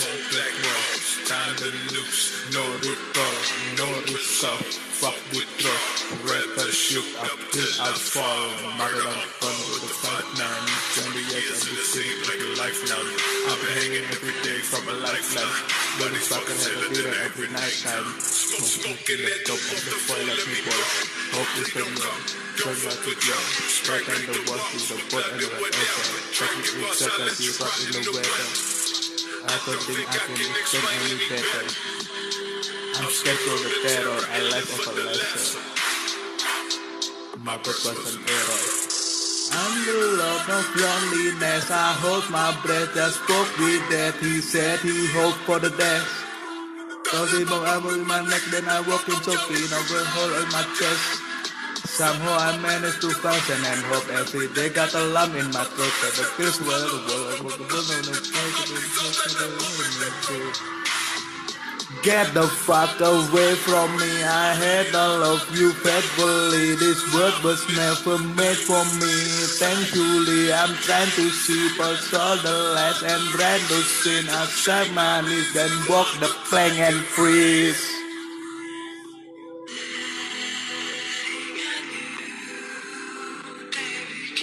Four black walls, time to loose. No recall, no resolve. Fuck with throw. Rapper shoot up till I fall. Mother on fun with the fight nine. 20 years everything like a life now. I've been hanging every day from a lifeline. But it's fucking a dinner every night time. Smoking the dope of the fire boy. Hope this out to young. Right on the wall to the boat and the ocean. Check it with set that you up in the weather. I don't think I can explain any better. I'm scared for the terror, I lack of a lesson. My birth was an error. I'm the love of loneliness. I hold my breath. Just spoke with death. He said he hoped for the death. Cause he broke armor in my neck, then I walk in so clean over a hole in my chest. Somehow I managed to function and hope every day. Got a lump in my throat, but the pills were the world. Get the fuck away from me. I had all of you faithfully. This word was never made for me. Thankfully, I'm trying to see past all the lights and brand the sin. Accept my knees, then walk the plank and freeze.